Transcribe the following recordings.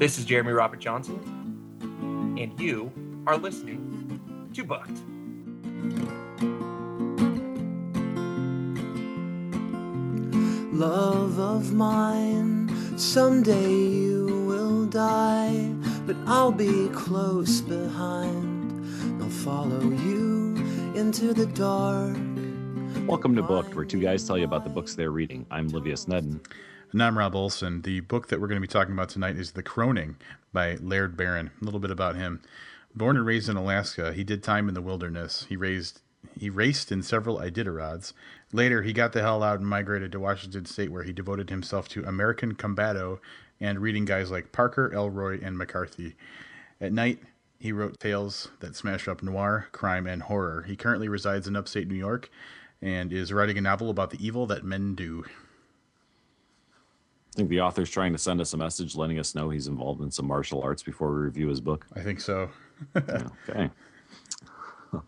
This is Jeremy Robert Johnson, and you are listening to Booked. Love of mine, someday you will die, but I'll be close behind. I'll follow you into the dark. Welcome to Booked, where two guys tell you about the books they're reading. I'm Livius Nedin. And I'm Rob Olson. The book that we're going to be talking about tonight is The Croning by Laird Barron. A little bit about him. Born and raised in Alaska, he did time in the wilderness. He raised he raced in several Iditarods. Later, he got the hell out and migrated to Washington State, where he devoted himself to American Combato and reading guys like Parker, Ellroy, and McCarthy. At night, he wrote tales that smash up noir, crime, and horror. He currently resides in upstate New York and is writing a novel about the evil that men do. I think the author's trying to send us a message letting us know he's involved in some martial arts before we review his book. I think so. okay.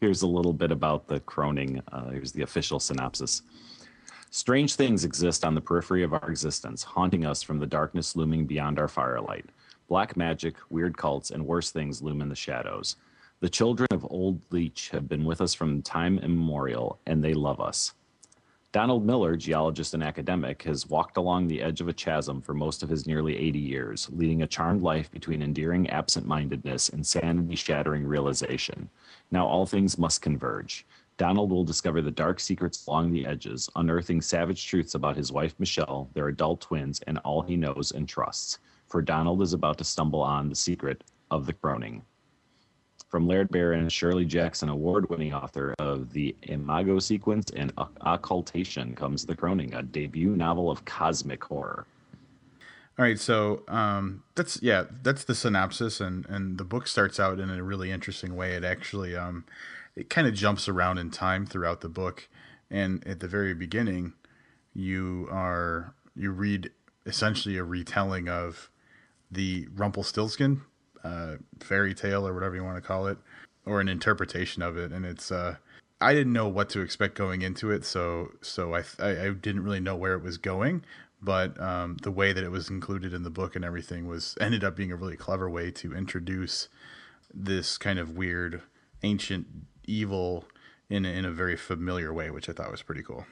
Here's a little bit about the Croning. Uh, here's the official synopsis. Strange things exist on the periphery of our existence, haunting us from the darkness looming beyond our firelight. Black magic, weird cults, and worse things loom in the shadows. The children of Old Leech have been with us from time immemorial, and they love us. Donald Miller, geologist and academic, has walked along the edge of a chasm for most of his nearly 80 years, leading a charmed life between endearing absent mindedness and sanity shattering realization. Now all things must converge. Donald will discover the dark secrets along the edges, unearthing savage truths about his wife Michelle, their adult twins, and all he knows and trusts. For Donald is about to stumble on the secret of the croning from Laird Barron, Shirley Jackson, award winning author of The Imago Sequence and Occultation, comes The Croning, a debut novel of cosmic horror. All right, so um, that's yeah, that's the synopsis, and and the book starts out in a really interesting way. It actually um, it kind of jumps around in time throughout the book, and at the very beginning, you are you read essentially a retelling of the Rumpelstiltskin uh, fairy tale or whatever you want to call it, or an interpretation of it. And it's uh, I didn't know what to expect going into it, so so I I, I didn't really know where it was going. But um, the way that it was included in the book and everything was ended up being a really clever way to introduce this kind of weird ancient evil in a, in a very familiar way, which I thought was pretty cool.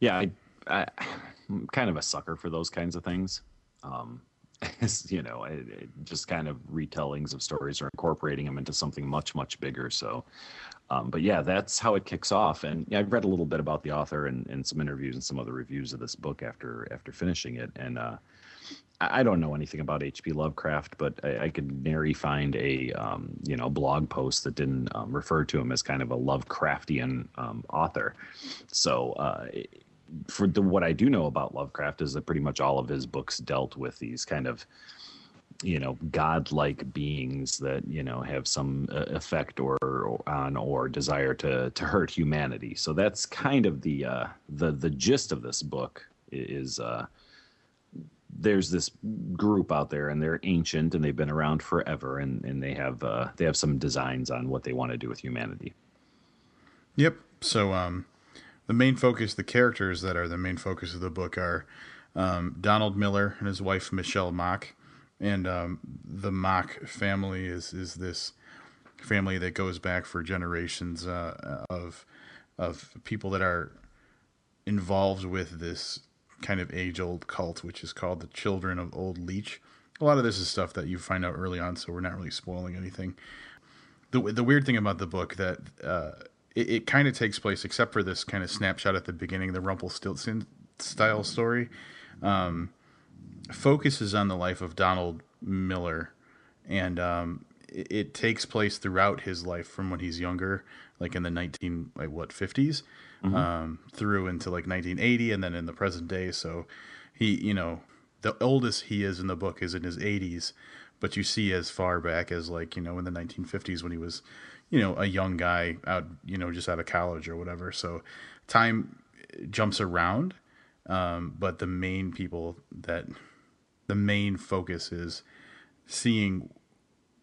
Yeah, I, I, am kind of a sucker for those kinds of things. Um, you know, it, it just kind of retellings of stories or incorporating them into something much, much bigger. So, um, but yeah, that's how it kicks off. And yeah, I've read a little bit about the author and, and some interviews and some other reviews of this book after after finishing it. And uh, I don't know anything about H.P. Lovecraft, but I, I could nary find a um, you know blog post that didn't um, refer to him as kind of a Lovecraftian um, author. So uh, for the, what I do know about Lovecraft is that pretty much all of his books dealt with these kind of you know godlike beings that you know have some uh, effect or, or, on or desire to to hurt humanity. So that's kind of the uh the the gist of this book is uh there's this group out there and they're ancient and they've been around forever and and they have uh they have some designs on what they want to do with humanity. Yep. So um the main focus, the characters that are the main focus of the book are um, Donald Miller and his wife Michelle Mock, and um, the Mock family is is this family that goes back for generations uh, of of people that are involved with this kind of age old cult, which is called the Children of Old Leech. A lot of this is stuff that you find out early on, so we're not really spoiling anything. The the weird thing about the book that uh, it, it kind of takes place, except for this kind of snapshot at the beginning, the Rumpelstiltskin style story, um, focuses on the life of Donald Miller, and um, it, it, takes place throughout his life from when he's younger, like in the nineteen like what 50s mm-hmm. um, through into like nineteen eighty, and then in the present day. So he, you know, the oldest he is in the book is in his eighties, but you see as far back as like you know in the nineteen fifties when he was you know a young guy out you know just out of college or whatever. So time jumps around um, but the main people that the main focus is seeing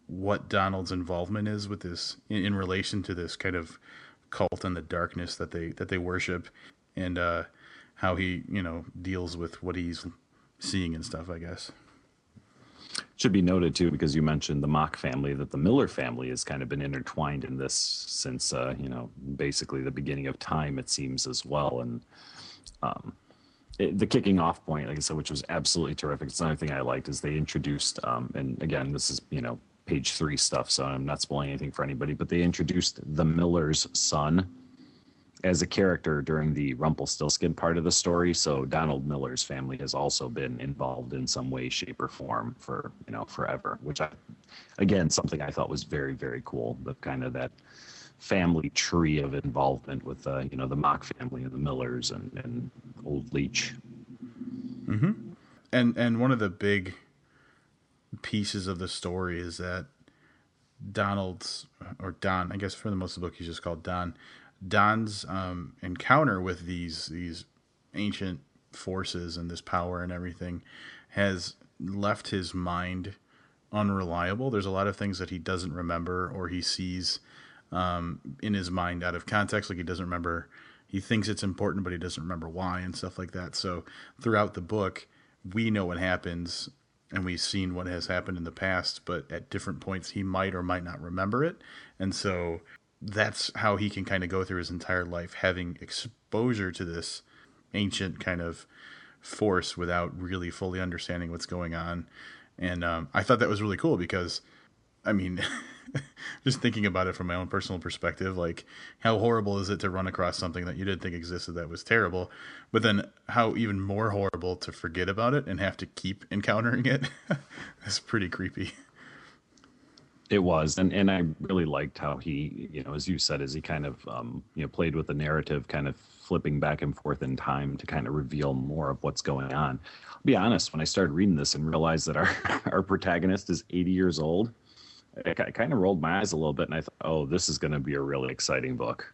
what Donald's involvement is with this in, in, relation to this kind of cult and the darkness that they that they worship and uh, how he you know deals with what he's seeing and stuff I guess should be noted too, because you mentioned the Mock family, that the Miller family has kind of been intertwined in this since, uh, you know, basically the beginning of time, it seems as well. And um, it, the kicking off point, like I said, which was absolutely terrific. It's another thing I liked is they introduced, um, and again, this is you know page three stuff, so I'm not spoiling anything for anybody, but they introduced the Miller's son as a character during the Rumpelstiltskin part of the story. So Donald Miller's family has also been involved in some way, shape, or form for you know forever. Which I, again, something I thought was very very cool. The kind of that family tree of involvement with uh, you know the Mock family and the Millers and, and Old Leech. Mm-hmm. And and one of the big pieces of the story is that Donald's or Don, I guess for the most of the book he's just called Don. Don's um, encounter with these these ancient forces and this power and everything has left his mind unreliable. There's a lot of things that he doesn't remember or he sees um, in his mind out of context. Like he doesn't remember, he thinks it's important, but he doesn't remember why and stuff like that. So throughout the book, we know what happens and we've seen what has happened in the past, but at different points, he might or might not remember it. And so that's how he can kind of go through his entire life, having exposure to this ancient kind of force without really fully understanding what's going on. And um, I thought that was really cool because, I mean, just thinking about it from my own personal perspective, like how horrible is it to run across something that you didn't think existed that was terrible, but then how even more horrible to forget about it and have to keep encountering it. That's pretty creepy. It was, and and I really liked how he, you know, as you said, as he kind of, um, you know, played with the narrative, kind of flipping back and forth in time to kind of reveal more of what's going on. I'll be honest, when I started reading this and realized that our our protagonist is 80 years old, I, I kind of rolled my eyes a little bit, and I thought, oh, this is going to be a really exciting book.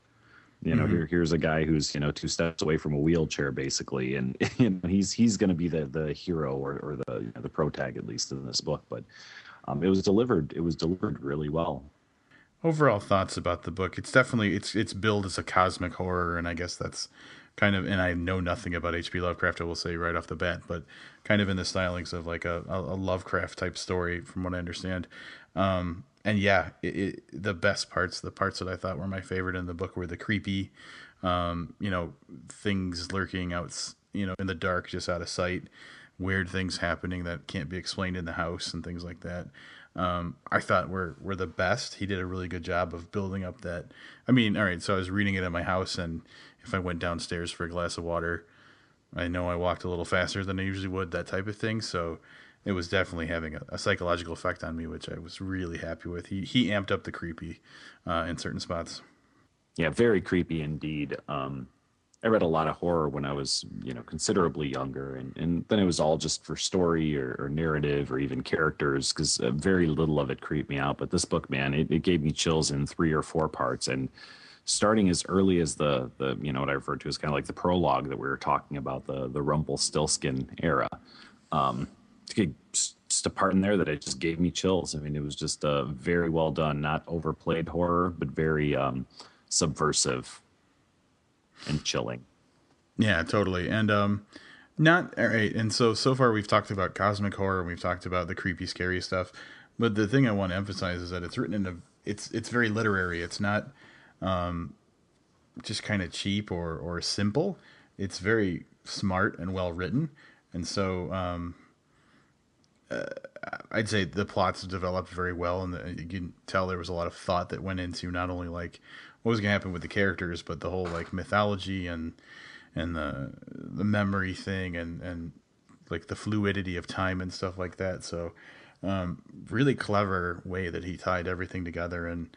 You know, mm-hmm. here here's a guy who's you know two steps away from a wheelchair basically, and you know, he's he's going to be the the hero or or the you know, the protag at least in this book. But um, it was delivered it was delivered really well. Overall thoughts about the book? It's definitely it's it's billed as a cosmic horror, and I guess that's kind of and I know nothing about H.P. Lovecraft. I will say right off the bat, but kind of in the stylings of like a, a Lovecraft type story, from what I understand. Um, and yeah, it, it, the best parts, the parts that I thought were my favorite in the book were the creepy, um, you know, things lurking out, you know, in the dark, just out of sight, weird things happening that can't be explained in the house and things like that. Um, I thought were were the best. He did a really good job of building up that. I mean, all right, so I was reading it at my house, and if I went downstairs for a glass of water, I know I walked a little faster than I usually would, that type of thing. So it was definitely having a, a, psychological effect on me, which I was really happy with. He he amped up the creepy uh, in certain spots. Yeah, very creepy indeed. Um, I read a lot of horror when I was, you know, considerably younger, and, and then it was all just for story or, or narrative or even characters, because uh, very little of it creeped me out. But this book, man, it, it gave me chills in three or four parts, and starting as early as the the you know what I refer to as kind of like the prologue that we were talking about the the Rumpelstiltskin era. Um, just a part in there that it just gave me chills. I mean, it was just a very well done, not overplayed horror, but very um, subversive and chilling. Yeah, totally. And um, not all right. And so so far we've talked about cosmic horror, and we've talked about the creepy, scary stuff. But the thing I want to emphasize is that it's written in a it's it's very literary. It's not um, just kind of cheap or or simple. It's very smart and well written. And so um, uh, I'd say the plots developed very well, and the, you can tell there was a lot of thought that went into not only like what was going to happen with the characters, but the whole like mythology and and the the memory thing and and like the fluidity of time and stuff like that. So, um, really clever way that he tied everything together, and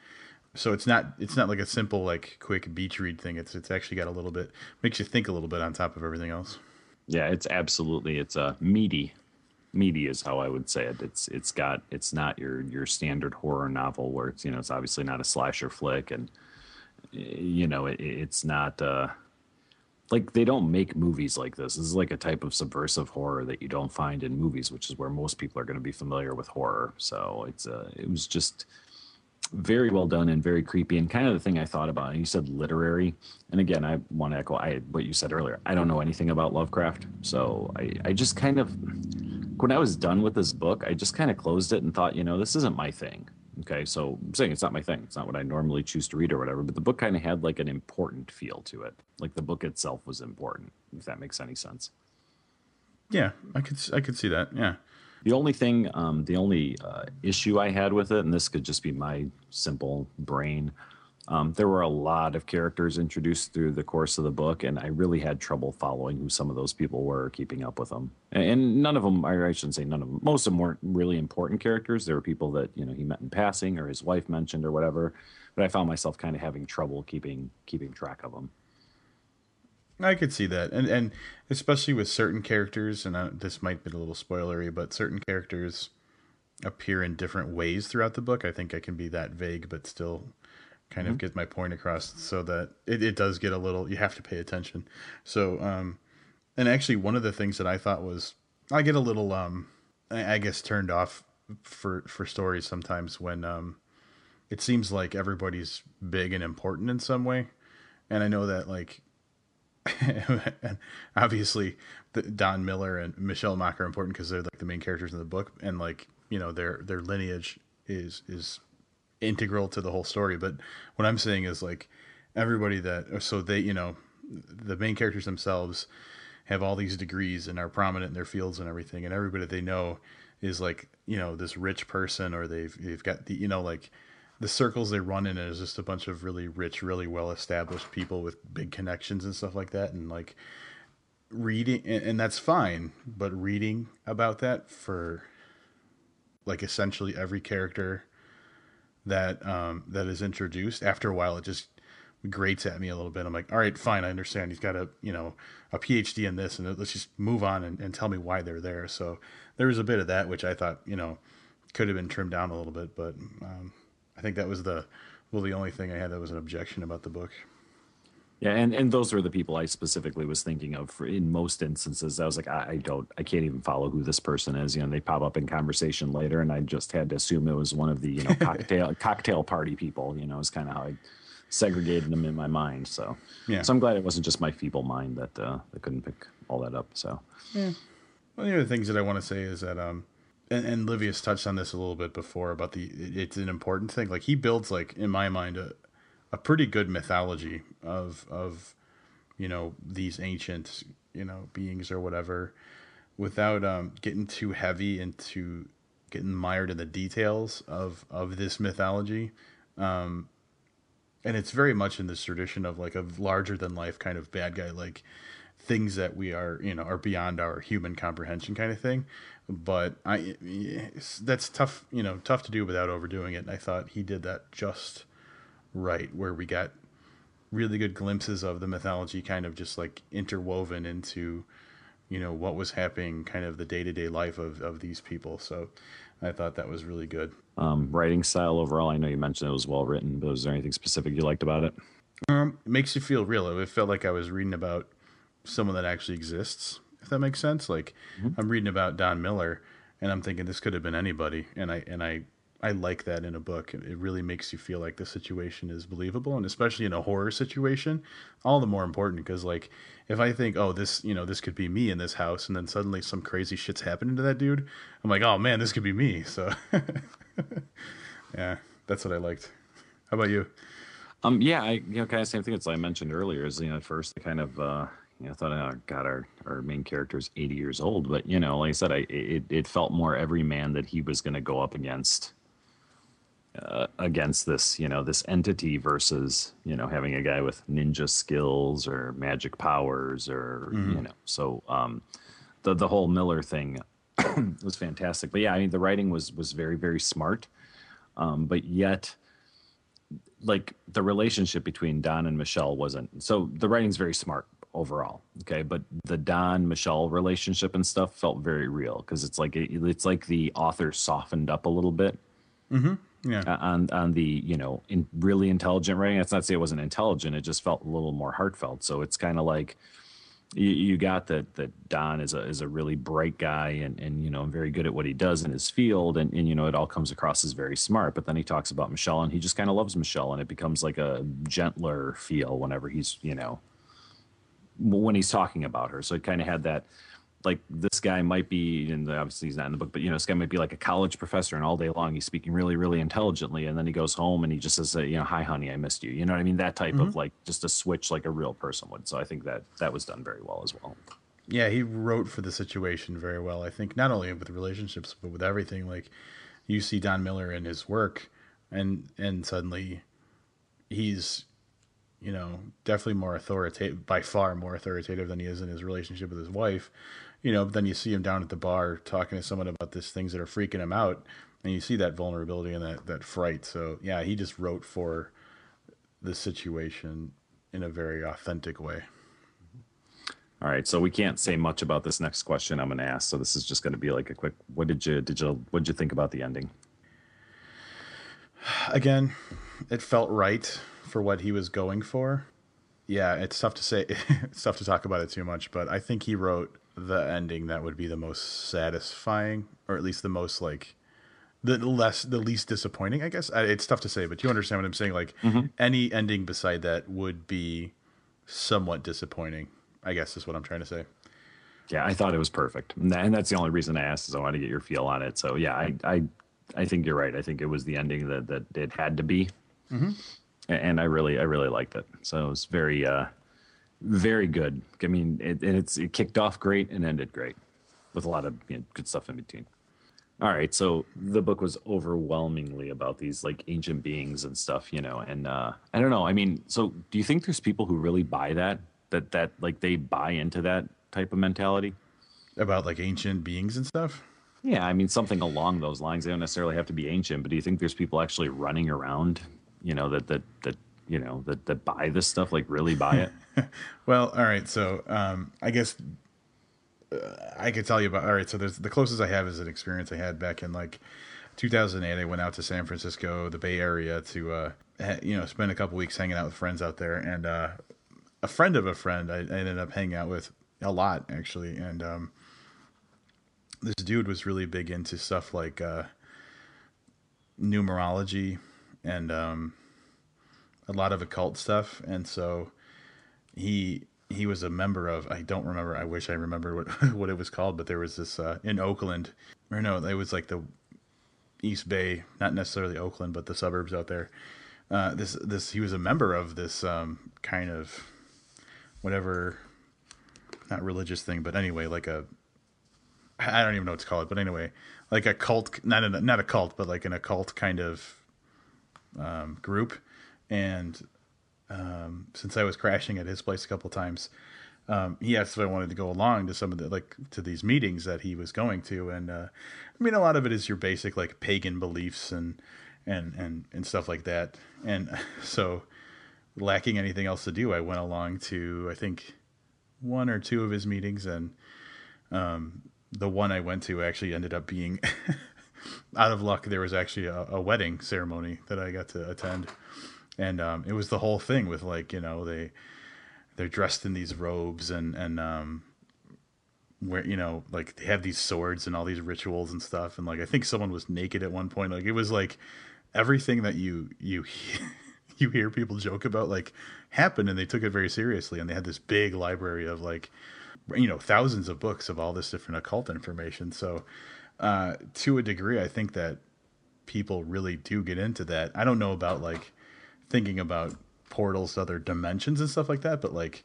so it's not it's not like a simple like quick beach read thing. It's it's actually got a little bit makes you think a little bit on top of everything else. Yeah, it's absolutely it's a meaty meaty is how I would say it. It's it's got it's not your your standard horror novel where it's you know it's obviously not a slasher flick and you know it, it's not uh like they don't make movies like this. This is like a type of subversive horror that you don't find in movies, which is where most people are going to be familiar with horror. So it's uh it was just very well done and very creepy and kind of the thing I thought about. And you said literary, and again, I want to echo I, what you said earlier. I don't know anything about Lovecraft, so I, I just kind of when I was done with this book, I just kind of closed it and thought, you know, this isn't my thing. Okay, so I'm saying it's not my thing. It's not what I normally choose to read or whatever. But the book kind of had like an important feel to it. Like the book itself was important. If that makes any sense. Yeah, I could I could see that. Yeah. The only thing, um, the only uh, issue I had with it, and this could just be my simple brain, um, there were a lot of characters introduced through the course of the book, and I really had trouble following who some of those people were, keeping up with them. And none of them, I shouldn't say none of them, most of them weren't really important characters. There were people that you know he met in passing, or his wife mentioned, or whatever. But I found myself kind of having trouble keeping keeping track of them. I could see that, and and especially with certain characters, and uh, this might be a little spoilery, but certain characters appear in different ways throughout the book. I think I can be that vague, but still kind mm-hmm. of get my point across, so that it, it does get a little. You have to pay attention. So, um, and actually, one of the things that I thought was, I get a little, um, I guess, turned off for for stories sometimes when um, it seems like everybody's big and important in some way, and I know that like and obviously the, Don Miller and Michelle Mock are important because they're like the main characters in the book, and like you know their their lineage is is integral to the whole story. But what I'm saying is like everybody that so they you know the main characters themselves have all these degrees and are prominent in their fields and everything, and everybody they know is like you know this rich person or they've they've got the you know like the circles they run in is just a bunch of really rich, really well established people with big connections and stuff like that. And like reading, and, and that's fine, but reading about that for like essentially every character that um, that is introduced, after a while, it just grates at me a little bit. I'm like, all right, fine, I understand. He's got a you know a PhD in this, and let's just move on and, and tell me why they're there. So there was a bit of that, which I thought you know could have been trimmed down a little bit, but um, I think that was the well the only thing I had that was an objection about the book. Yeah, and, and those were the people I specifically was thinking of. For, in most instances, I was like, I, I, don't, I can't even follow who this person is. You know, they pop up in conversation later, and I just had to assume it was one of the you know cocktail cocktail party people. You know, is kind of how I segregated them in my mind. So, yeah. So I'm glad it wasn't just my feeble mind that uh, that couldn't pick all that up. So, yeah. One of the other things that I want to say is that um, and, and Livius touched on this a little bit before about the it's an important thing. Like he builds like in my mind a a pretty good mythology of of you know these ancient you know beings or whatever without um, getting too heavy into getting mired in the details of of this mythology. Um, and it's very much in this tradition of like a larger than life kind of bad guy like things that we are you know are beyond our human comprehension kind of thing but I that's tough, you know, tough to do without overdoing it. And I thought he did that just right, where we got really good glimpses of the mythology, kind of just like interwoven into, you know, what was happening, kind of the day to day life of of these people. So I thought that was really good. Um, writing style overall, I know you mentioned it was well written, but was there anything specific you liked about it? Um, it makes you feel real. It felt like I was reading about someone that actually exists if that makes sense. Like mm-hmm. I'm reading about Don Miller and I'm thinking this could have been anybody and I and I I like that in a book. It really makes you feel like the situation is believable and especially in a horror situation, all the more important because like if I think, "Oh, this, you know, this could be me in this house," and then suddenly some crazy shit's happening to that dude, I'm like, "Oh man, this could be me." So yeah, that's what I liked. How about you? Um, yeah, I you know kind of same thing as I mentioned earlier. Is you know at first I kind of uh, you know, thought, oh God, our our main character is 80 years old, but you know, like I said, I it, it felt more every man that he was going to go up against uh, against this, you know, this entity versus you know having a guy with ninja skills or magic powers or mm-hmm. you know, so um, the the whole Miller thing was fantastic. But yeah, I mean, the writing was was very very smart, um, but yet like the relationship between Don and Michelle wasn't so the writing's very smart overall. Okay, but the Don Michelle relationship and stuff felt very real because it's like it, it's like the author softened up a little bit. Mm-hmm. Yeah. On on the you know in really intelligent writing. That's not to say it wasn't intelligent. It just felt a little more heartfelt. So it's kind of like you, you got that that Don is a is a really bright guy and and you know very good at what he does in his field and and you know it all comes across as very smart. But then he talks about Michelle and he just kind of loves Michelle and it becomes like a gentler feel whenever he's you know when he's talking about her. So it kind of had that like this guy might be, and obviously he's not in the book, but you know, this guy might be like a college professor, and all day long he's speaking really, really intelligently, and then he goes home and he just says, uh, you know, hi, honey, I missed you. You know what I mean? That type Mm-hmm. of like just a switch, like a real person would. So I think that that was done very well as well. Yeah, he wrote for the situation very well. I think not only with relationships but with everything. Like you see Don Miller in his work, and and suddenly he's you know definitely more authoritative, by far more authoritative than he is in his relationship with his wife. You know, but then you see him down at the bar talking to someone about these things that are freaking him out, and you see that vulnerability and that that fright. So yeah, he just wrote for the situation in a very authentic way. All right, so we can't say much about this next question I'm going to ask. So this is just going to be like a quick. What did you did you what did you think about the ending? again, it felt right for what he was going for. Yeah, it's tough to say. it's tough to talk about it too much, but I think he wrote the ending that would be the most satisfying, or at least the most like the less the least disappointing. I guess it's tough to say, but you understand what I'm saying. Like any ending beside that would be somewhat disappointing. I guess is what I'm trying to say. Yeah, I thought it was perfect, and that's the only reason I asked is I wanted to get your feel on it. So yeah, I I, I think you're right. I think it was the ending that that it had to be, A- and I really I really liked it. So it was very uh very good. I mean, it, and it's it kicked off great and ended great, with a lot of you know, good stuff in between. All right, so the book was overwhelmingly about these like ancient beings and stuff, you know, and uh I don't know. I mean, so do you think there's people who really buy that? That that like they buy into that type of mentality? About like ancient beings and stuff. Yeah, I mean something along those lines. They don't necessarily have to be ancient, but do you think there's people actually running around, you know, that that that you know that that buy this stuff, like really buy it? Well, all right. So, um, I guess uh, I could tell you about. All right. So, there's the closest I have is an experience I had back in like 2008. I went out to San Francisco, the Bay Area, to uh, ha- you know spend a couple weeks hanging out with friends out there, and uh, a friend of a friend I, I ended up hanging out with a lot actually, and um, this dude was really big into stuff like uh, numerology and um, a lot of occult stuff, and so he he was a member of I don't remember I wish I remember what what it was called but there was this uh, in Oakland or no it was like the East Bay not necessarily Oakland but the suburbs out there. Uh, this this he was a member of this um, kind of whatever not religious thing but anyway like a I don't even know what to call it but anyway like a cult not a, not a cult but like an occult kind of um, group and um, since I was crashing at his place a couple times, um, he asked if I wanted to go along to some of the like to these meetings that he was going to, and uh, I mean a lot of it is your basic like pagan beliefs and and and and stuff like that, and so lacking anything else to do, I went along to I think one or two of his meetings, and um, the one I went to actually ended up being. out of luck, there was actually a, a wedding ceremony that I got to attend and um, it was the whole thing with like you know they they're dressed in these robes and and um where you know like they have these swords and all these rituals and stuff. And like I think someone was naked at one point. Like it was like everything that you you you hear people joke about like happened and they took it very seriously. And they had this big library of like you know thousands of books of all this different occult information. So uh to a degree I think that people really do get into that. I don't know about like thinking about portals to other dimensions and stuff like that but like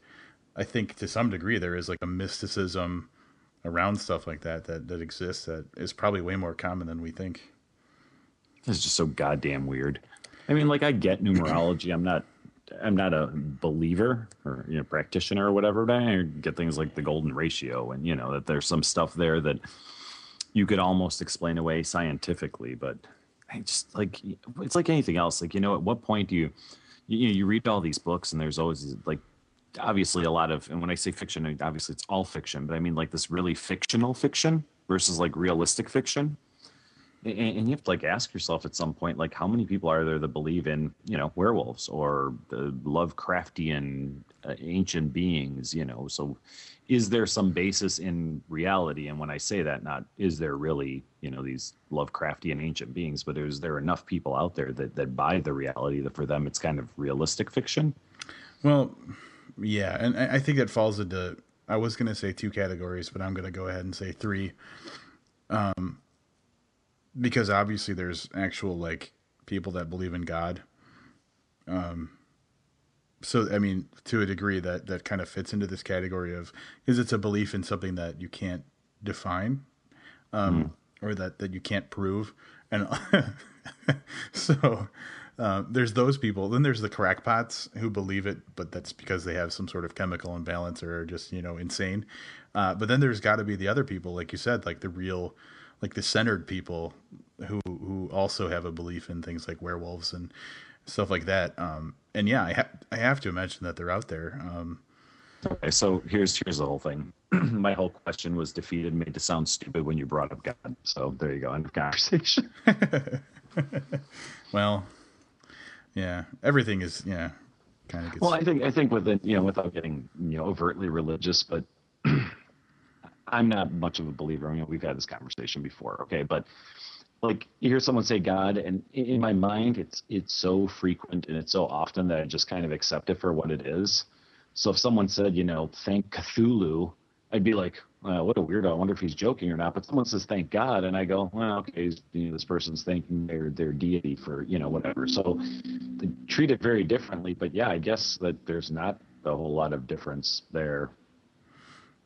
i think to some degree there is like a mysticism around stuff like that that, that exists that is probably way more common than we think It's just so goddamn weird. I mean, like I get numerology. I'm not I'm not a believer or you know practitioner or whatever, but I get things like the golden ratio and you know that there's some stuff there that you could almost explain away scientifically, but Just like it's like anything else. Like you know, at what point do you you know you read all these books and there's always like obviously a lot of and when I say fiction, obviously it's all fiction, but I mean like this really fictional fiction versus like realistic fiction and, and you have to like ask yourself at some point like how many people are there that believe in you know werewolves or the lovecraftian ancient beings you know so is there some basis in reality and when i say that not is there really you know these lovecraftian ancient beings but is there enough people out there that, that buy the reality that for them it's kind of realistic fiction well yeah and i I think that falls into I was going to say two categories, but I'm going to go ahead and say three. Um, because obviously there's actual like people that believe in God. Um, so I mean, to a degree, that that kind of fits into this category of is it's a belief in something that you can't define, um, mm. or that that you can't prove, and so uh, there's those people. Then there's the crackpots who believe it, but that's because they have some sort of chemical imbalance or just you know insane. Uh, but then there's got to be the other people, like you said, like the real, like the centered people who who also have a belief in things like werewolves and stuff like that. Um, and yeah, I, ha- I have to imagine that they're out there. Um, okay, so here's here's the whole thing. My whole question was defeated, made to sound stupid when you brought up God. So there you go, end of conversation. well, yeah, everything is yeah, kind of. Gets... Well, I think I think with it, you know, without getting you know overtly religious, but I'm not much of a believer. I mean, we've had this conversation before, okay, but like you hear someone say God, and in my mind, it's it's so frequent and it's so often that I just kind of accept it for what it is. So if someone said, you know, thank Cthulhu, I'd be like, well, what a weirdo. I wonder if he's joking or not. But someone says thank God, and I go, well, okay, you know, this person's thanking their their deity for you know whatever. So treat it very differently. But yeah, I guess that there's not a whole lot of difference there.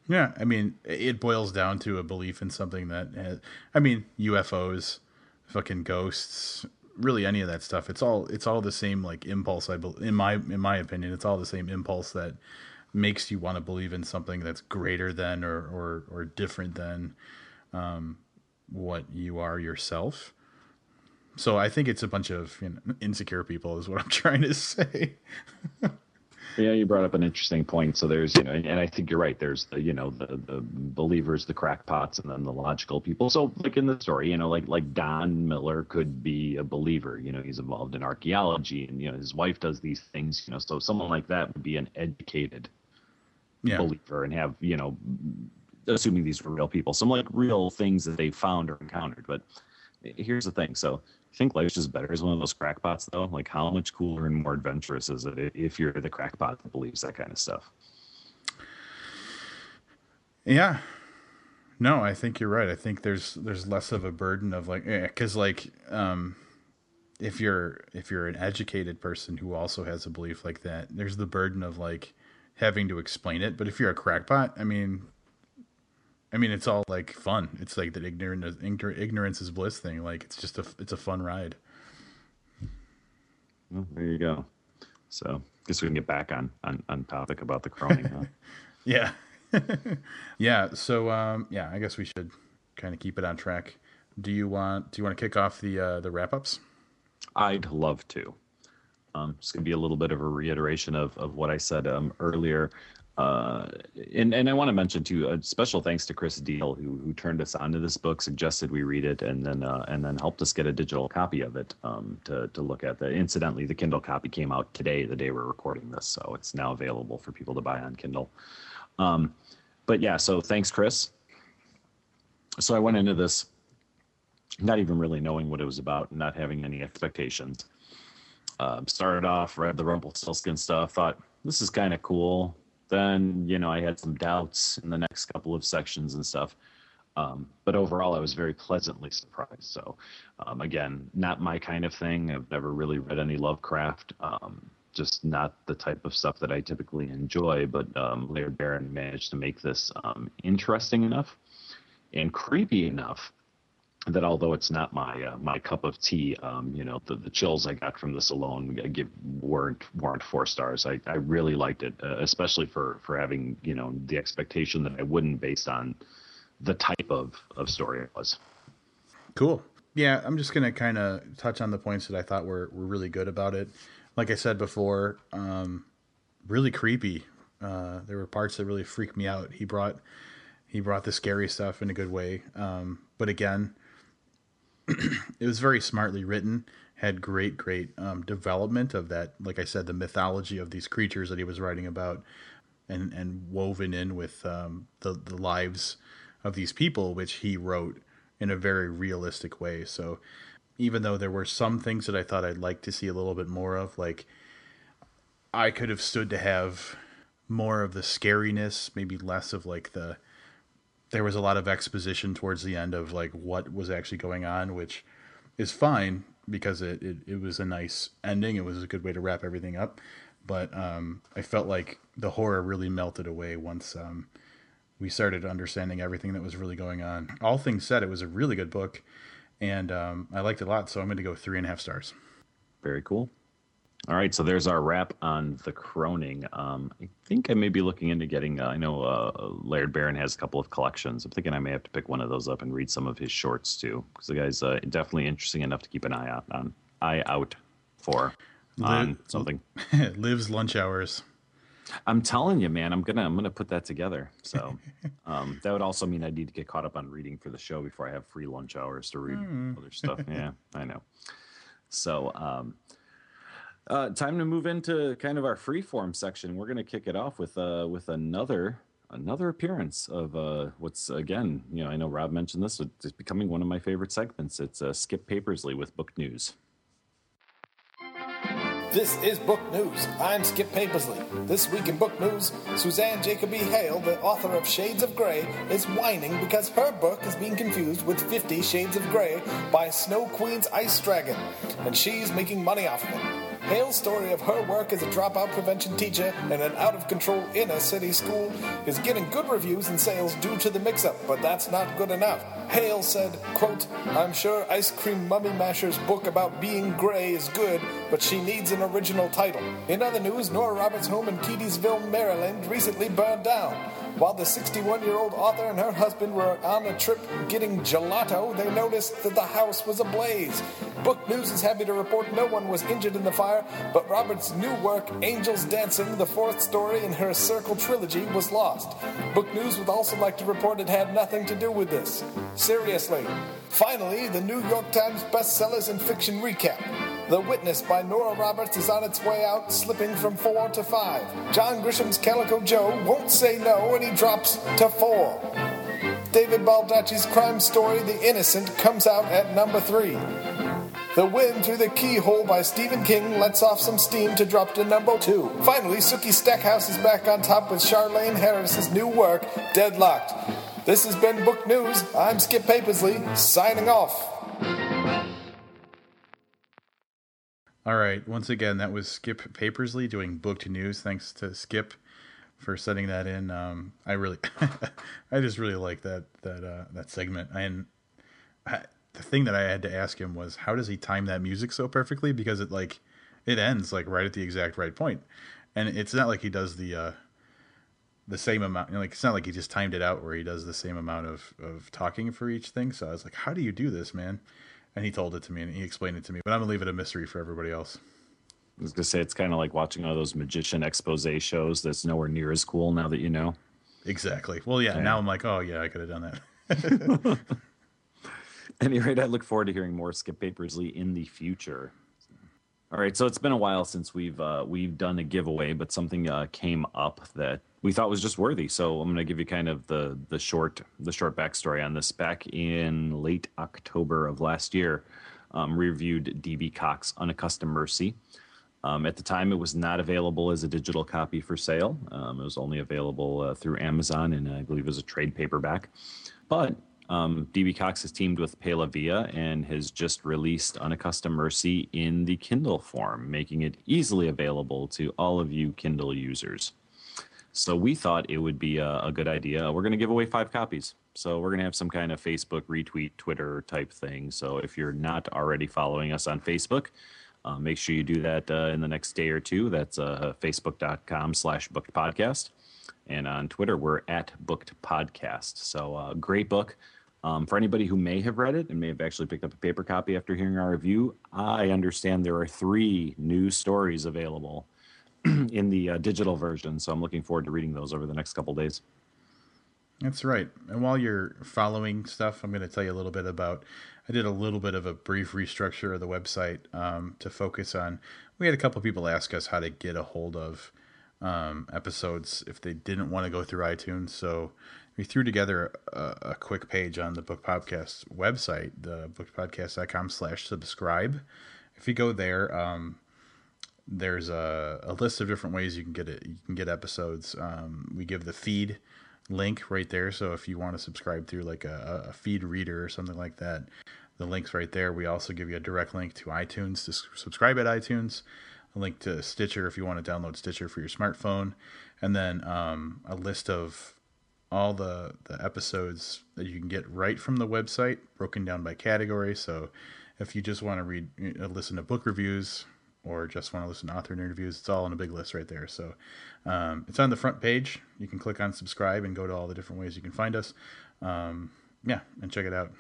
Yeah, I mean, it boils down to a belief in something that has, I mean, UFOs fucking ghosts, really any of that stuff. It's all it's all the same like impulse. I be, in my in my opinion, it's all the same impulse that makes you want to believe in something that's greater than or or, or different than um, what you are yourself. So I think it's a bunch of you know, insecure people, is what I'm trying to say. Yeah, you brought up an interesting point. So there's, you know, and I think you're right. There's the, you know, the the believers, the crackpots, and then the logical people. So like in the story, you know, like like Don Miller could be a believer. You know, he's involved in archaeology, and you know, his wife does these things. You know, so someone like that would be an educated yeah. believer and have, you know, assuming these were real people, some like real things that they found or encountered. But here's the thing. So think life's just better as one of those crackpots though? Like how much cooler and more adventurous is it if you're the crackpot that believes that kind of stuff? Yeah. No, I think you're right. I think there's there's less of a burden of like yeah, cuz like um if you're if you're an educated person who also has a belief like that, there's the burden of like having to explain it. But if you're a crackpot, I mean, I mean, it's all like fun. It's like that ignorance, ignorance is bliss thing. Like it's just a, it's a fun ride. Well, there you go. So, guess we can get back on on, on topic about the Croning, huh? yeah, yeah. So, um, yeah, I guess we should kind of keep it on track. Do you want Do you want to kick off the uh, the wrap ups? I'd love to. Um, it's going to be a little bit of a reiteration of, of what I said um, earlier. Uh, and and I want to mention too a special thanks to Chris Deal who who turned us onto this book, suggested we read it, and then uh, and then helped us get a digital copy of it um, to to look at. The incidentally, the Kindle copy came out today, the day we're recording this, so it's now available for people to buy on Kindle. Um, but yeah, so thanks, Chris. So I went into this not even really knowing what it was about, not having any expectations. Uh, started off, read the Rumpelstiltskin stuff, thought this is kind of cool then you know I had some doubts in the next couple of sections and stuff. Um, but overall, I was very pleasantly surprised. So, um, again, not my kind of thing. I've never really read any Lovecraft. Um, just not the type of stuff that I typically enjoy. But um, Laird Barron managed to make this um, interesting enough and creepy enough that although it's not my uh, my cup of tea, um, you know, the, the chills I got from this alone give weren't four stars. I, I really liked it, uh, especially for for having you know the expectation that I wouldn't based on the type of of story it was. Cool. Yeah, I'm just gonna kind of touch on the points that I thought were were really good about it. Like I said before, um, really creepy. Uh, there were parts that really freaked me out. He brought he brought the scary stuff in a good way. Um, but again, it was very smartly written had great great um, development of that like i said the mythology of these creatures that he was writing about and and woven in with um, the the lives of these people which he wrote in a very realistic way so even though there were some things that i thought i'd like to see a little bit more of like i could have stood to have more of the scariness, maybe less of like the. There was a lot of exposition towards the end of like what was actually going on, which is fine because it, it, it was a nice ending. It was a good way to wrap everything up. But um, I felt like the horror really melted away once um, we started understanding everything that was really going on. All things said, it was a really good book, and um, I liked it a lot. So I'm going to go three and a half stars. Very cool. All right, so there's our wrap on the Croning. Um, I think I may be looking into getting. Uh, I know uh, Laird Barron has a couple of collections. I'm thinking I may have to pick one of those up and read some of his shorts too, because the guy's uh, definitely interesting enough to keep an eye out on. Eye out for on Liv- something. Lives lunch hours. I'm telling you, man, I'm gonna I'm gonna put that together. So um, that would also mean I need to get caught up on reading for the show before I have free lunch hours to read other stuff. Yeah, I know. So um, uh, time to move into kind of our free form section. We're gonna kick it off with uh, with another another appearance of uh, what's again, you know, I know Rob mentioned this, but it's becoming one of my favorite segments. It's uh, Skip Papersley with book news. This is Book News. I'm Skip Papersley. This week in Book News, Suzanne Jacoby Hale, the author of Shades of Grey, is whining because her book is being confused with Fifty Shades of Grey by Snow Queen's Ice Dragon, and she's making money off of it. Hale's story of her work as a dropout prevention teacher in an out of control inner city school is getting good reviews and sales due to the mix up, but that's not good enough. Hale said, quote, I'm sure Ice Cream Mummy Masher's book about being gray is good, but she needs an original title. In other news, Nora Roberts' home in Keedysville, Maryland recently burned down. While the 61 year old author and her husband were on a trip getting gelato, they noticed that the house was ablaze. Book News is happy to report no one was injured in the fire, but Roberts' new work, Angels Dancing, the fourth story in her Circle trilogy, was lost. Book News would also like to report it had nothing to do with this. Seriously. Finally, the New York Times bestsellers in fiction recap. The Witness by Nora Roberts is on its way out, slipping from four to five. John Grisham's Calico Joe won't say no, and he drops to four. David Baldacci's crime story, The Innocent, comes out at number three. The Wind Through the Keyhole by Stephen King lets off some steam to drop to number two. Finally, Sookie Stackhouse is back on top with Charlaine Harris's new work, Deadlocked. This has been Book News. I'm Skip Papersley, signing off. All right. Once again, that was Skip Papersley doing booked news. Thanks to Skip for setting that in. Um, I really, I just really like that that uh, that segment. And I, the thing that I had to ask him was, how does he time that music so perfectly? Because it like it ends like right at the exact right point, and it's not like he does the uh, the same amount. You know, like it's not like he just timed it out where he does the same amount of of talking for each thing. So I was like, how do you do this, man? And he told it to me and he explained it to me. But I'm gonna leave it a mystery for everybody else. I was gonna say it's kind of like watching all those magician expose shows. That's nowhere near as cool now that you know. Exactly. Well, yeah. Yeah. Now I'm like, oh yeah, I could have done that. At any rate, I look forward to hearing more Skip Papersley in the future. All right, so it's been a while since we've uh, we've done a giveaway, but something uh, came up that we thought was just worthy. So I'm going to give you kind of the the short the short backstory on this. Back in late October of last year, um, reviewed DB Cox Unaccustomed Mercy. Um, at the time, it was not available as a digital copy for sale. Um, it was only available uh, through Amazon, and I believe it was a trade paperback. But um, DB Cox has teamed with Pela and has just released Unaccustomed Mercy in the Kindle form, making it easily available to all of you Kindle users. So we thought it would be a, a good idea. We're going to give away five copies. So we're going to have some kind of Facebook retweet, Twitter type thing. So if you're not already following us on Facebook, uh, make sure you do that uh, in the next day or two. That's uh, facebook.com slash booked podcast. And on Twitter, we're at booked podcast. So uh, great book. Um, for anybody who may have read it and may have actually picked up a paper copy after hearing our review, I understand there are three new stories available in the uh, digital version. So I'm looking forward to reading those over the next couple days. That's right. And while you're following stuff, I'm going to tell you a little bit about. I did a little bit of a brief restructure of the website um, to focus on. We had a couple people ask us how to get a hold of um, episodes if they didn't want to go through iTunes. So we threw together a, a quick page on the Booked Podcast website, the bookedpodcast.com slash subscribe. If you go there, um, there's a, a list of different ways you can get it. You can get episodes. Um, we give the feed link right there. So if you want to subscribe through like a, a feed reader or something like that, the link's right there. We also give you a direct link to iTunes to subscribe at iTunes, a link to Stitcher if you want to download Stitcher for your smartphone, and then um, a list of all the, the episodes that you can get right from the website, broken down by category. So if you just want to read, uh, listen to book reviews, or just want to listen to author interviews, it's all in a big list right there. So um, it's on the front page. You can click on subscribe and go to all the different ways you can find us. Um, yeah, and check it out.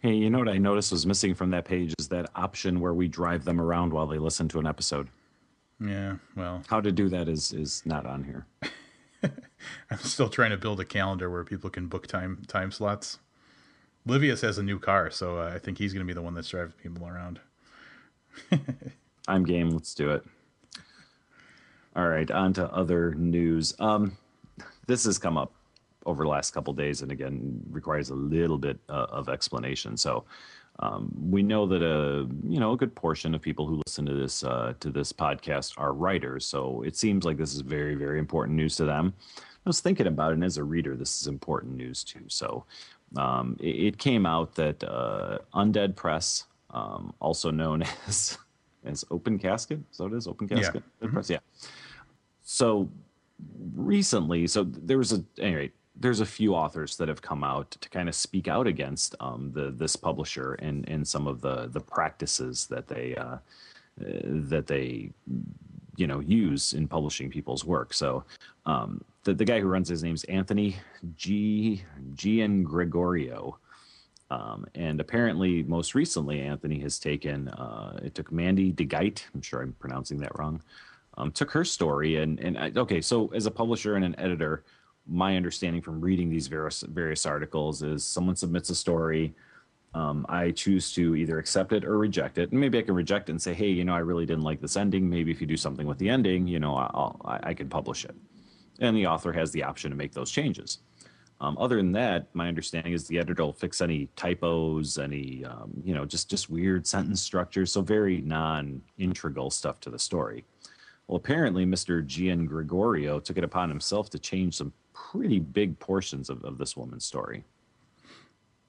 Hey, you know what I noticed was missing from that page is that option where we drive them around while they listen to an episode. Yeah, well, How to do that is is not on here. I'm still trying to build a calendar where people can book time time slots. Livius has a new car, so uh, I think he's going to be the one that's driving people around. I'm game. Let's do it. All right, on to other news. Um, this has come up over the last couple days, and again requires a little bit uh, of explanation. So, um, we know that a you know a good portion of people who listen to this uh, to this podcast are writers. So it seems like this is very very important news to them. I was thinking about it, and as a reader, this is important news too. So, um, it, it came out that uh, Undead Press, um, also known as as Open Casket, is that what it is? Open Yeah. Casket, Undead Press, yeah. So recently, so there was a anyway, there's a few authors that have come out to kind of speak out against um, the this publisher and and some of the the practices that they uh, uh, that they you know use in publishing people's work. So um, the the guy who runs his name's Anthony G Giangregorio. Um, and apparently, most recently, Anthony has taken uh, it took Mandy DeGeit. I'm sure I'm pronouncing that wrong. Um, took her story and and I, okay, so as a publisher and an editor, my understanding from reading these various various articles is someone submits a story. Um, I choose to either accept it or reject it, and maybe I can reject it and say, hey, you know, I really didn't like this ending. Maybe if you do something with the ending, you know, I'll, I, I can publish it, and the author has the option to make those changes. Um, other than that, my understanding is the editor will fix any typos, any um, you know, just just weird sentence structures, so very non-integral stuff to the story. Well, apparently, Mr. Giangregorio took it upon himself to change some pretty big portions of, of this woman's story.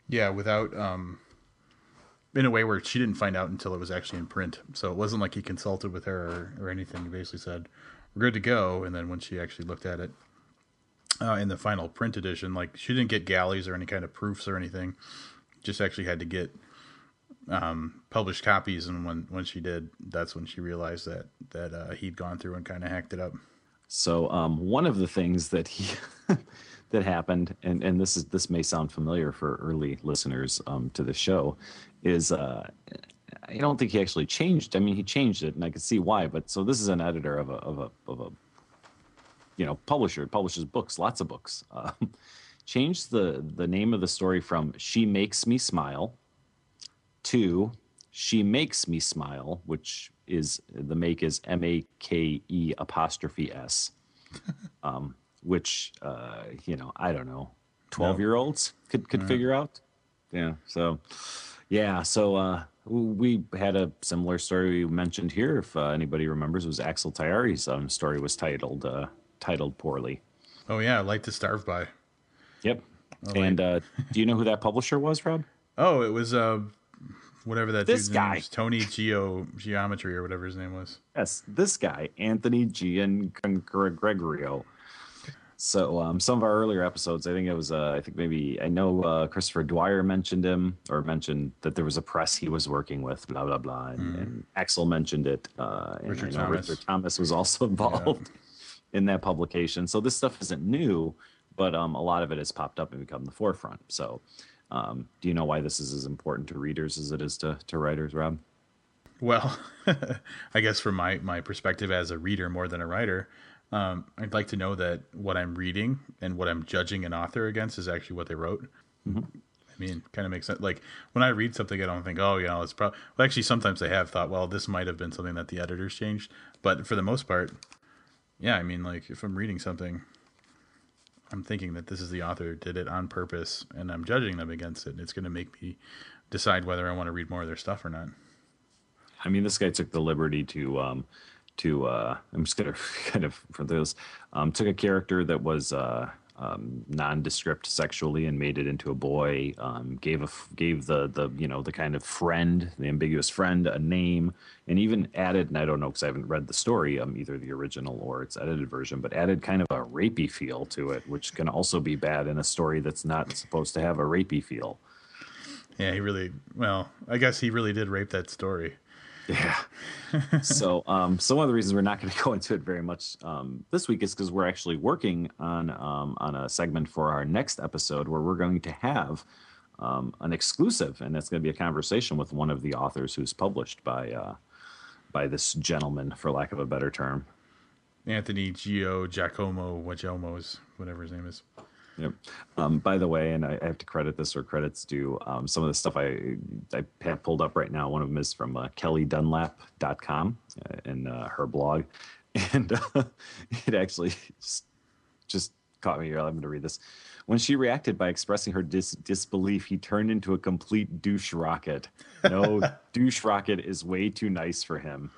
Yeah, without um, in a way where she didn't find out until it was actually in print. So it wasn't like he consulted with her or, or anything. He basically said, "We're good to go," and then when she actually looked at it uh, in the final print edition, like she didn't get galleys or any kind of proofs or anything. Just actually had to get um, published copies, and when when she did, that's when she realized that that uh, he'd gone through and kind of hacked it up. So um, one of the things that he that happened, and and this is this may sound familiar for early listeners um, to the show, is uh, I don't think he actually changed. I mean, he changed it, and I can see why. But so this is an editor of a of a of a you know publisher publishes books, lots of books. Um, changed the the name of the story from "She Makes Me Smile" to "She Makes Me Smile," which is the make is M A K E apostrophe S, um, which uh, you know I don't know, twelve year olds could could figure out. Yeah, so yeah, so uh, we had a similar story we mentioned here. If uh, anybody remembers, it was Axel Taiari's um, story was titled uh, titled poorly. Oh yeah, Light to Starve by. Yep. and uh, do you know who that publisher was, Rob? Oh, it was uh, whatever that This dude's guy. name was, Tony Geo Geometry or whatever his name was. Yes, this guy, Anthony Gian Gregorio. So um, some of our earlier episodes, I think it was, uh, I think maybe I know uh, Christopher Dwyer mentioned him or mentioned that there was a press he was working with, blah blah blah, and, and Axel mentioned it. Uh, and Richard I know Thomas. Richard Thomas was also involved in that publication. So this stuff isn't new, but um, a lot of it has popped up and become the forefront. So, um, do you know why this is as important to readers as it is to to writers, Rob? Well, I guess from my my perspective as a reader more than a writer, um, I'd like to know that what I'm reading and what I'm judging an author against is actually what they wrote. I mean, kind of makes sense. Like when I read something, I don't think, oh, you know, it's probably. Well, actually, sometimes I have thought, well, this might have been something that the editors changed. But for the most part, yeah, I mean, like if I'm reading something, I'm thinking that this is the author did it on purpose, and I'm judging them against it. And it's going to make me decide whether I want to read more of their stuff or not. I mean, this guy took the liberty to um, to uh, I'm just gonna kind of for those um, took a character that was uh, um, nondescript sexually and made it into a boy. Um, gave a gave the the you know the kind of friend, the ambiguous friend, a name, and even added. And I don't know because I haven't read the story, um, either the original or its edited version, but added kind of a rapey feel to it, which can also be bad in a story that's not supposed to have a rapey feel. Yeah, he really. Well, I guess he really did rape that story. Yeah. so, um, so one of the reasons we're not going to go into it very much um, this week is because we're actually working on um, on a segment for our next episode where we're going to have um, an exclusive, and it's going to be a conversation with one of the authors who's published by uh, by this gentleman, for lack of a better term. Anthony Gio Giacomo Wajomo's whatever his name is. Yep. Um, by the way, and I, I have to credit this where credit's due. Um, some of the stuff I I have pulled up right now. One of them is from uh, KellyDunlap.com uh, and uh, her blog, and uh, it actually just, just caught me here. I'm going to read this. When she reacted by expressing her dis- disbelief, he turned into a complete douche rocket. No, douche rocket is way too nice for him,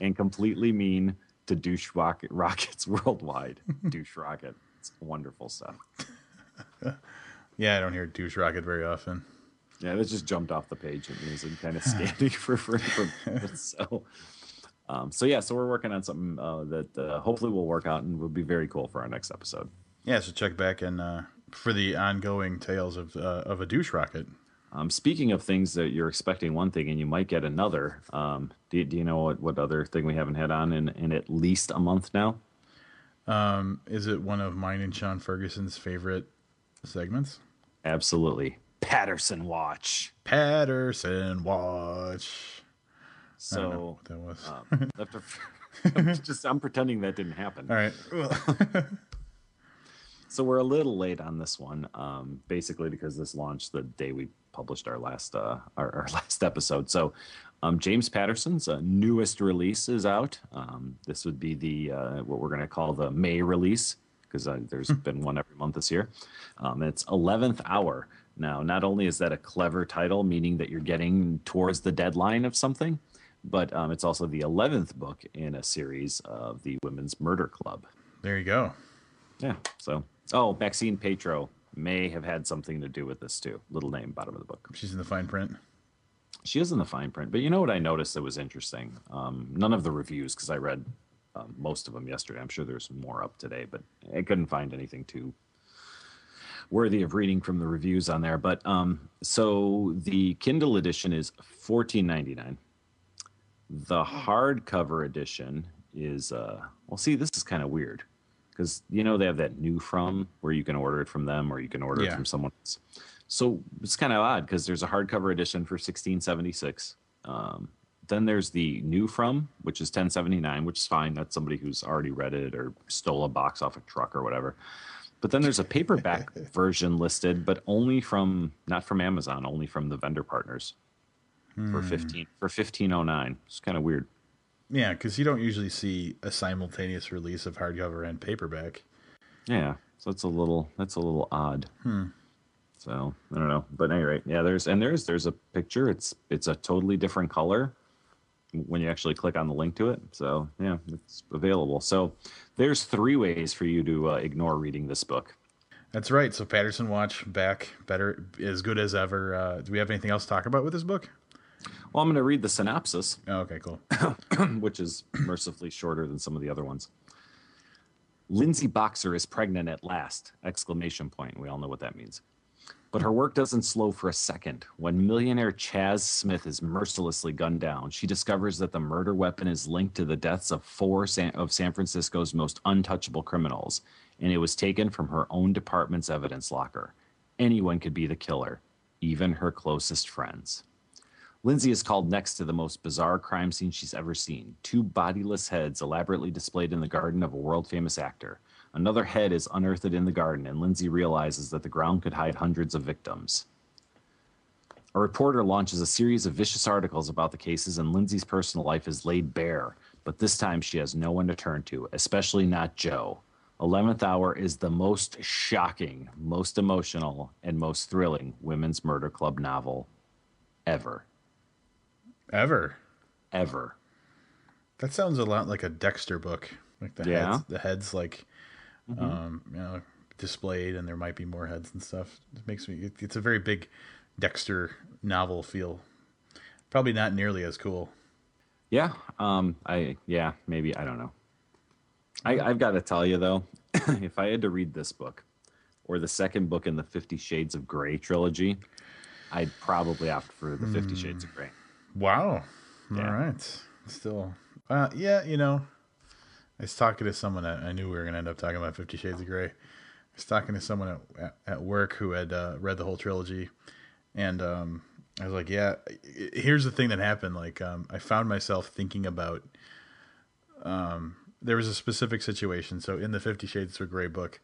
and completely mean to douche rocket rockets worldwide. douche rocket. It's wonderful stuff. Yeah, I don't hear douche rocket very often. Yeah, that just jumped off the page and was kind of standing for for, for so. Um, so yeah, so we're working on something uh, that uh, hopefully will work out and will be very cool for our next episode. Yeah, so check back and uh, for the ongoing tales of uh, of a douche rocket. Um, speaking of things that you're expecting one thing and you might get another, um, do, do you know what, what other thing we haven't had on in, in at least a month now? Um, is it one of mine and Sean Ferguson's favorite segments? Absolutely, Patterson Watch. Patterson Watch. I don't know So what that was. um, I'm just I'm pretending that didn't happen. All right. Well, So we're a little late on this one, um, basically because this launched the day we published our last uh, our, our last episode. So um, James Patterson's uh, newest release is out. Um, this would be the uh, what we're going to call the May release because there's been one every month this year. Um, it's Eleventh Hour. Now, not only is that a clever title, meaning that you're getting towards the deadline of something, but um, it's also the eleventh book in a series of the Women's Murder Club. there you go. Yeah. So, oh, Maxine Paetro may have had something to do with this too. Little name, bottom of the book. She's in the fine print. She is in the fine print, but you know what I noticed that was interesting? Um, none of the reviews, because I read um, most of them yesterday. I'm sure there's more up today, but I couldn't find anything too worthy of reading from the reviews on there. But um, so the Kindle edition is $14.99. The hardcover edition is uh, well. See, this is kind of weird because you know they have that new from where you can order it from them or you can order it from someone else. So it's kind of odd because there's a hardcover edition for 1676. Um, then there's the new from, which is 1079, which is fine. That's somebody who's already read it or stole a box off a truck or whatever. But then there's a paperback version listed, but only from not from Amazon, only from the vendor partners for hmm. 15 for 1509. It's kind of weird. Yeah, because you don't usually see a simultaneous release of hardcover and paperback. Yeah, so it's a little that's a little odd. Hmm. So I don't know, but anyway, yeah. There's and there's there's a picture. It's it's a totally different color when you actually click on the link to it. So yeah, it's available. So there's three ways for you to uh, ignore reading this book. That's right. So Patterson Watch back better, as good as ever. Uh, do we have anything else to talk about with this book? Well, I'm going to read the synopsis. Oh, okay, cool. which is mercifully shorter than some of the other ones. Lindsay Boxer is pregnant at last! Exclamation point. We all know what that means. But her work doesn't slow for a second. When millionaire Chaz Smith is mercilessly gunned down, she discovers that the murder weapon is linked to the deaths of four San- of San Francisco's most untouchable criminals, and it was taken from her own department's evidence locker. Anyone could be the killer, even her closest friends. Lindsay is called next to the most bizarre crime scene she's ever seen. Two bodiless heads elaborately displayed in the garden of a world famous actor. Another head is unearthed in the garden, and Lindsay realizes that the ground could hide hundreds of victims. A reporter launches a series of vicious articles about the cases, and Lindsay's personal life is laid bare. But this time she has no one to turn to, especially not Joe. 11th Hour is the most shocking, most emotional, and most thrilling women's murder club novel ever. Ever. ever. That sounds a lot like a Dexter book. Like the Yeah. heads, the heads like, um, you know, displayed, and there might be more heads and stuff. It makes me. It, it's a very big Dexter novel feel. Probably not nearly as cool. Yeah. Um. I. Yeah. Maybe. I don't know. I. I've got to tell you though, if I had to read this book, or the second book in the Fifty Shades of Grey trilogy, I'd probably opt for the Fifty Shades of Grey. Wow. Yeah. All right. Still, uh, yeah. You know, I was talking to someone. I, I knew we were going to end up talking about Fifty Shades of Grey. I was talking to someone at, at, work who had uh, read the whole trilogy, and um, I was like, "Yeah." Here's the thing that happened. Like, um, I found myself thinking about. Um, there was a specific situation. So in the Fifty Shades of Grey book,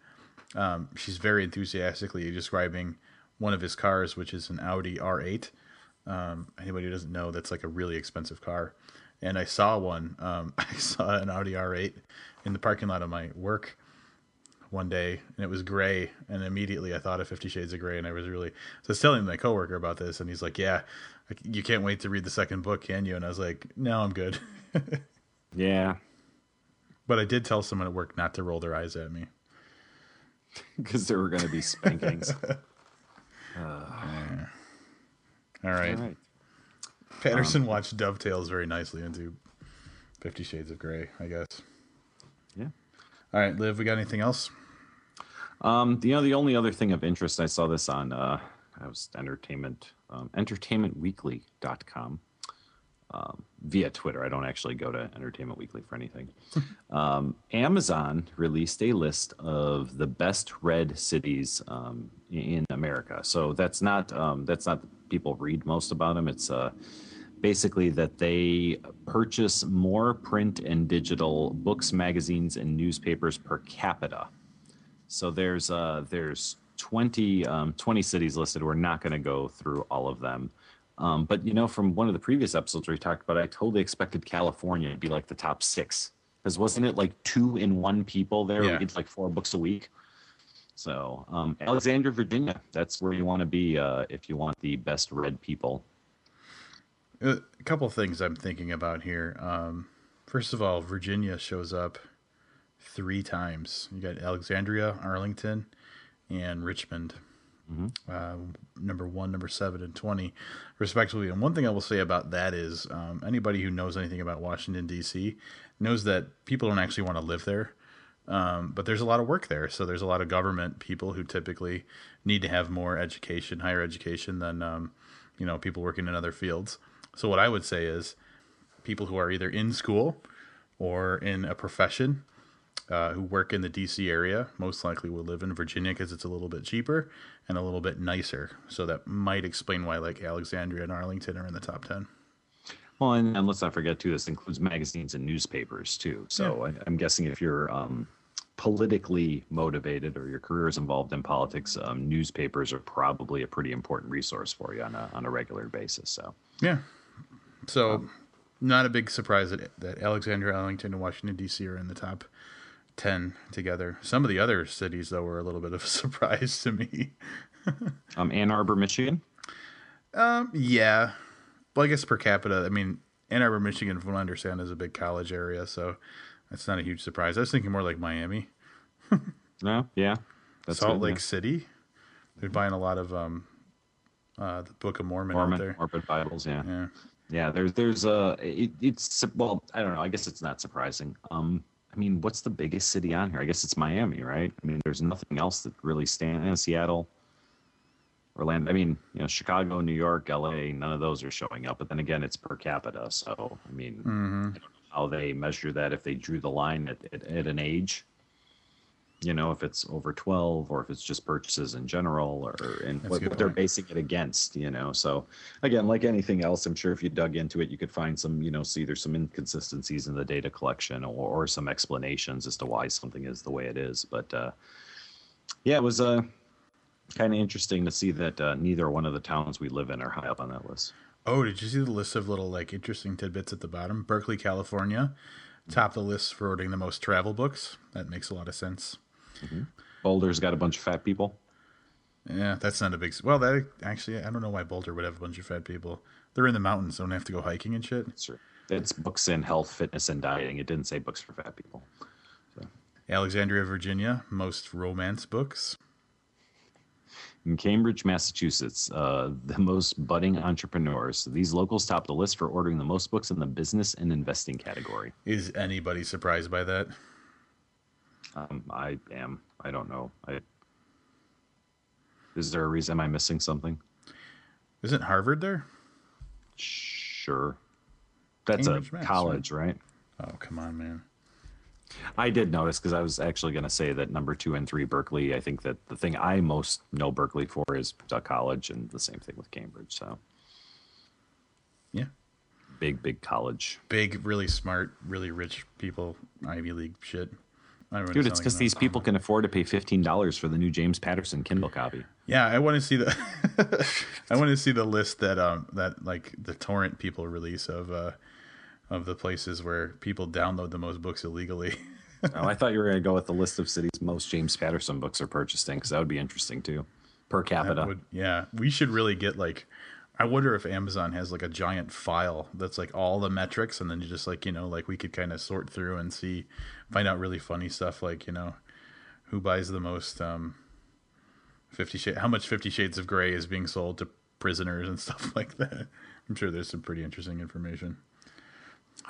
um, she's very enthusiastically describing one of his cars, which is an Audi R8. Um, anybody who doesn't know, that's like a really expensive car. And I saw one. Um, I saw an Audi R8 in the parking lot of my work one day, and it was gray. And immediately I thought of Fifty Shades of Grey, and I was really. So I was telling my coworker about this, and he's like, "Yeah, you can't wait to read the second book, can you?" And I was like, "No, I'm good." Yeah. but I did tell someone at work not to roll their eyes at me. Because there were going to be spankings. All right. All right. Patterson watched dovetails very nicely into Fifty Shades of Grey, I guess. Yeah. All right, Liv, we got anything else? Um, you know, the only other thing of interest, I saw this on, uh, I was entertainment, um, entertainmentweekly.com um, via Twitter. I don't actually go to Entertainment Weekly for anything. um, Amazon released a list of the best read cities um, in America. So that's not um, that's not people read most about them. It's uh, basically that they purchase more print and digital books, magazines, and newspapers per capita. So there's uh there's 20 um, 20 cities listed. We're not going to go through all of them. Um, but you know, from one of the previous episodes we talked about, I totally expected California to be like the top six because wasn't it like two in one people there Yeah. reads like four books a week? So um, Alexandria, Virginia, that's where you want to be uh, if you want the best read people. Uh, A couple things I'm thinking about here. Um, first of all, Virginia shows up three times. You got Alexandria, Arlington, and Richmond. Uh, number one, number seven, and 20, respectively. And one thing I will say about that is um, anybody who knows anything about Washington, D.C., knows that people don't actually want to live there. Um, but there's a lot of work there. So there's a lot of government people who typically need to have more education, higher education than, um, you know, people working in other fields. So what I would say is people who are either in school or in a profession uh, who work in the DC area most likely will live in Virginia because it's a little bit cheaper and a little bit nicer. So that might explain why like Alexandria and Arlington are in the top 10. Well, and, and let's not forget too, this includes magazines and newspapers too. So I, I'm guessing if you're um, politically motivated or your career is involved in politics, um, newspapers are probably a pretty important resource for you on a on a regular basis. So Yeah. So not a big surprise that, that Alexandria, Arlington, and Washington, D.C. are in the top 10 together. Some of the other cities, though, were a little bit of a surprise to me. um, Ann Arbor, Michigan. Um, yeah. Well, I guess per capita, I mean, Ann Arbor, Michigan, from what I understand, is a big college area, so that's not a huge surprise. I was thinking more like Miami, No, yeah, that's Salt good, Lake yeah. City. They're buying a lot of um, uh, the Book of Mormon, out there. Mormon Bibles. Yeah. Yeah. Yeah, there's there's a it, it's well, I don't know. I guess it's not surprising. Um, I mean, what's the biggest city on here? I guess it's Miami, right? I mean, there's nothing else that really stands. And Seattle, Orlando. I mean, you know, Chicago, New York, L.A. None of those are showing up. But then again, it's per capita, so I mean, Mm-hmm. I don't know how they measure that if they drew the line at, at, at an age. You know, if it's over 12 or if it's just purchases in general or and what, what they're basing it against, you know. So again, like anything else, I'm sure if you dug into it, you could find some, you know, see there's some inconsistencies in the data collection or, or some explanations as to why something is the way it is. But uh, yeah, it was uh, kind of interesting to see that uh, neither one of the towns we live in are high up on that list. Oh, did you see the list of little like interesting tidbits at the bottom? Berkeley, California, top the list for voting the most travel books. That makes a lot of sense. Boulder's got a bunch of fat people. Yeah, that's not a big. Well, that actually, I don't know why Boulder would have a bunch of fat people. They're in the mountains, don't have to go hiking and shit. Sure. It's books in health, fitness, and dieting. It didn't say books for fat people. Alexandria, Virginia, most romance books. In Cambridge, Massachusetts, uh, the most budding entrepreneurs. These locals top the list for ordering the most books in the business and investing category. Is anybody surprised by that? Um, I am. I don't know. I, is there a reason? Am I missing something? Isn't Harvard there? Sure. That's Cambridge, a college, right? Oh, come on, man. I did notice because I was actually going to say that number two and three Berkeley. I think that the thing I most know Berkeley for is Duck College, and the same thing with Cambridge. So Yeah. big, big college, Big, really smart, really rich people, Ivy League shit. I don't know dude. it's because these people can afford to pay fifteen dollars for the new James Patterson Kindle copy. Yeah, I want to see the. I want to see the list that um that like the torrent people release of uh of the places where people download the most books illegally. oh, I thought you were going to go with the list of cities most James Patterson books are purchasing because that would be interesting too, per capita. Would, yeah, we should really get like. I wonder if Amazon has like a giant file that's like all the metrics, and then you just like you know like we could kind of sort through and see, find out really funny stuff like you know, who buys the most um, Fifty Shades, how much Fifty Shades of Grey is being sold to prisoners and stuff like that. I'm sure there's some pretty interesting information.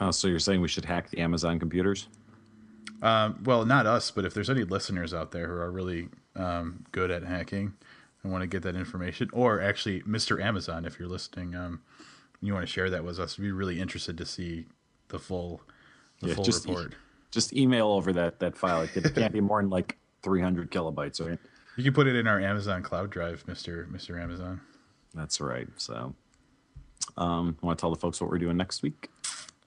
Oh, so you're saying we should hack the Amazon computers? Um, well, not us, but if there's any listeners out there who are really um, good at hacking and want to get that information, or actually, Mr. Amazon, if you're listening, um, you want to share that with us, we'd be really interested to see the full, the Yeah, full just- report. Just email over that that file. It can't- can't be more than like 300 kilobytes, right? You can put it in our Amazon cloud drive, Mr. Mr. Amazon. That's right. So, um, I want to tell the folks what we're doing next week.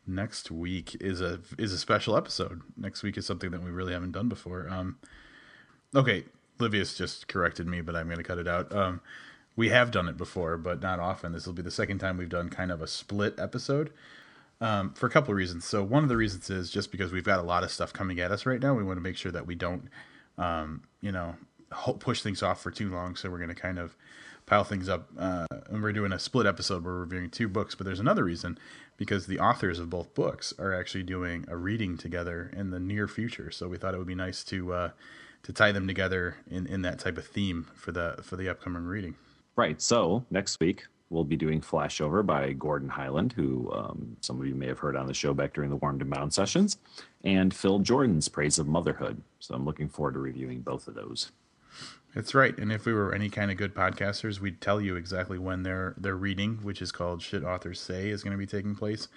Next week is a is a special episode. Next week is something that we really haven't done before. Um, okay, Livius just corrected me, but I'm going to cut it out. Um, we have done it before, but not often. This will be the second time we've done kind of a split episode um, for a couple of reasons. So one of the reasons is just because we've got a lot of stuff coming at us right now. We want to make sure that we don't, um, you know, push things off for too long. So we're going to kind of pile things up. Uh, and we're doing a split episode. Where we're reviewing two books, but there's another reason because the authors of both books are actually doing a reading together in the near future. So we thought it would be nice to uh, to tie them together in, in that type of theme for the for the upcoming reading. Right. So next week we'll be doing Flashover by Gordon Highland, who um, some of you may have heard on the show back during the Warmed and Bound sessions, and Phil Jourdan's Praise of Motherhood. So I'm looking forward to reviewing both of those. That's right. And if we were any kind of good podcasters, we'd tell you exactly when their their reading, which is called "Shit Authors Say," is going to be taking place.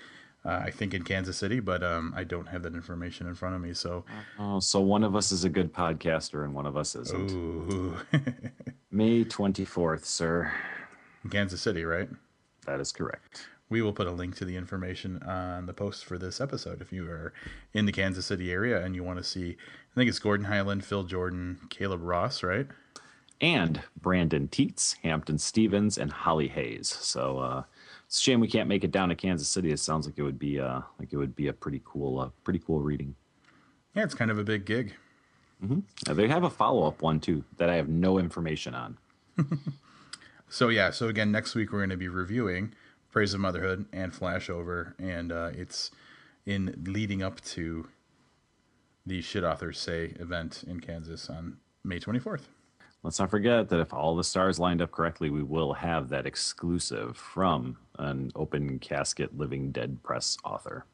Uh, I think in Kansas City, but um, I don't have that information in front of me. So, Oh, so one of us is a good podcaster and one of us isn't. ooh, May 24th, sir. Kansas City, right? That is correct. We will put a link to the information on the post for this episode. If you are in the Kansas City area and you want to see, I think it's Gordon Highland, Phil Jourdan, Caleb Ross, right? and Brandon Tietz, Hampton Stevens, and Holly Hayes. So uh, it's a shame we can't make it down to Kansas City. It sounds like it would be uh, like it would be a pretty cool, uh, pretty cool reading. Yeah, it's kind of a big gig. Uh, they have a follow up one too that I have no information on. So yeah, so again, next week we're going to be reviewing Praise of Motherhood and Flashover, and uh, it's in leading up to the Shit Authors Say event in Kansas on May 24th. Let's not forget that if all the stars lined up correctly, we will have that exclusive from an open casket living dead press author.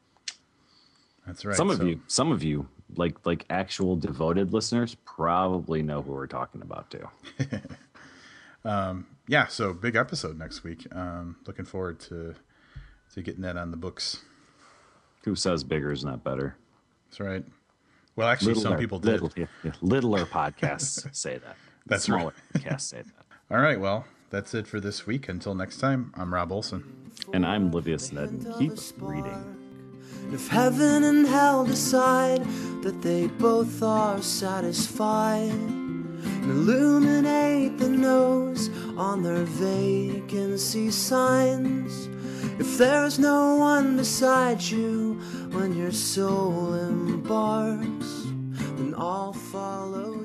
That's right. some of so- you, some of you, like like actual devoted listeners, probably know who we're talking about too. yeah, so big episode next week. Um, looking forward to to getting that on the books. Who says bigger is not better? That's right. Well, actually, some people did. Little, yeah, yeah, littler podcasts say that. That's Smaller podcasts say that. All right, well, that's it for this week. Until next time, I'm Rob Olson. And I'm Livius Ned. and Keep reading. If heaven and hell decide that they both are satisfied, and illuminate the nose on their vacancy signs. If there's no one beside you when your soul embarks, then I'll follow you.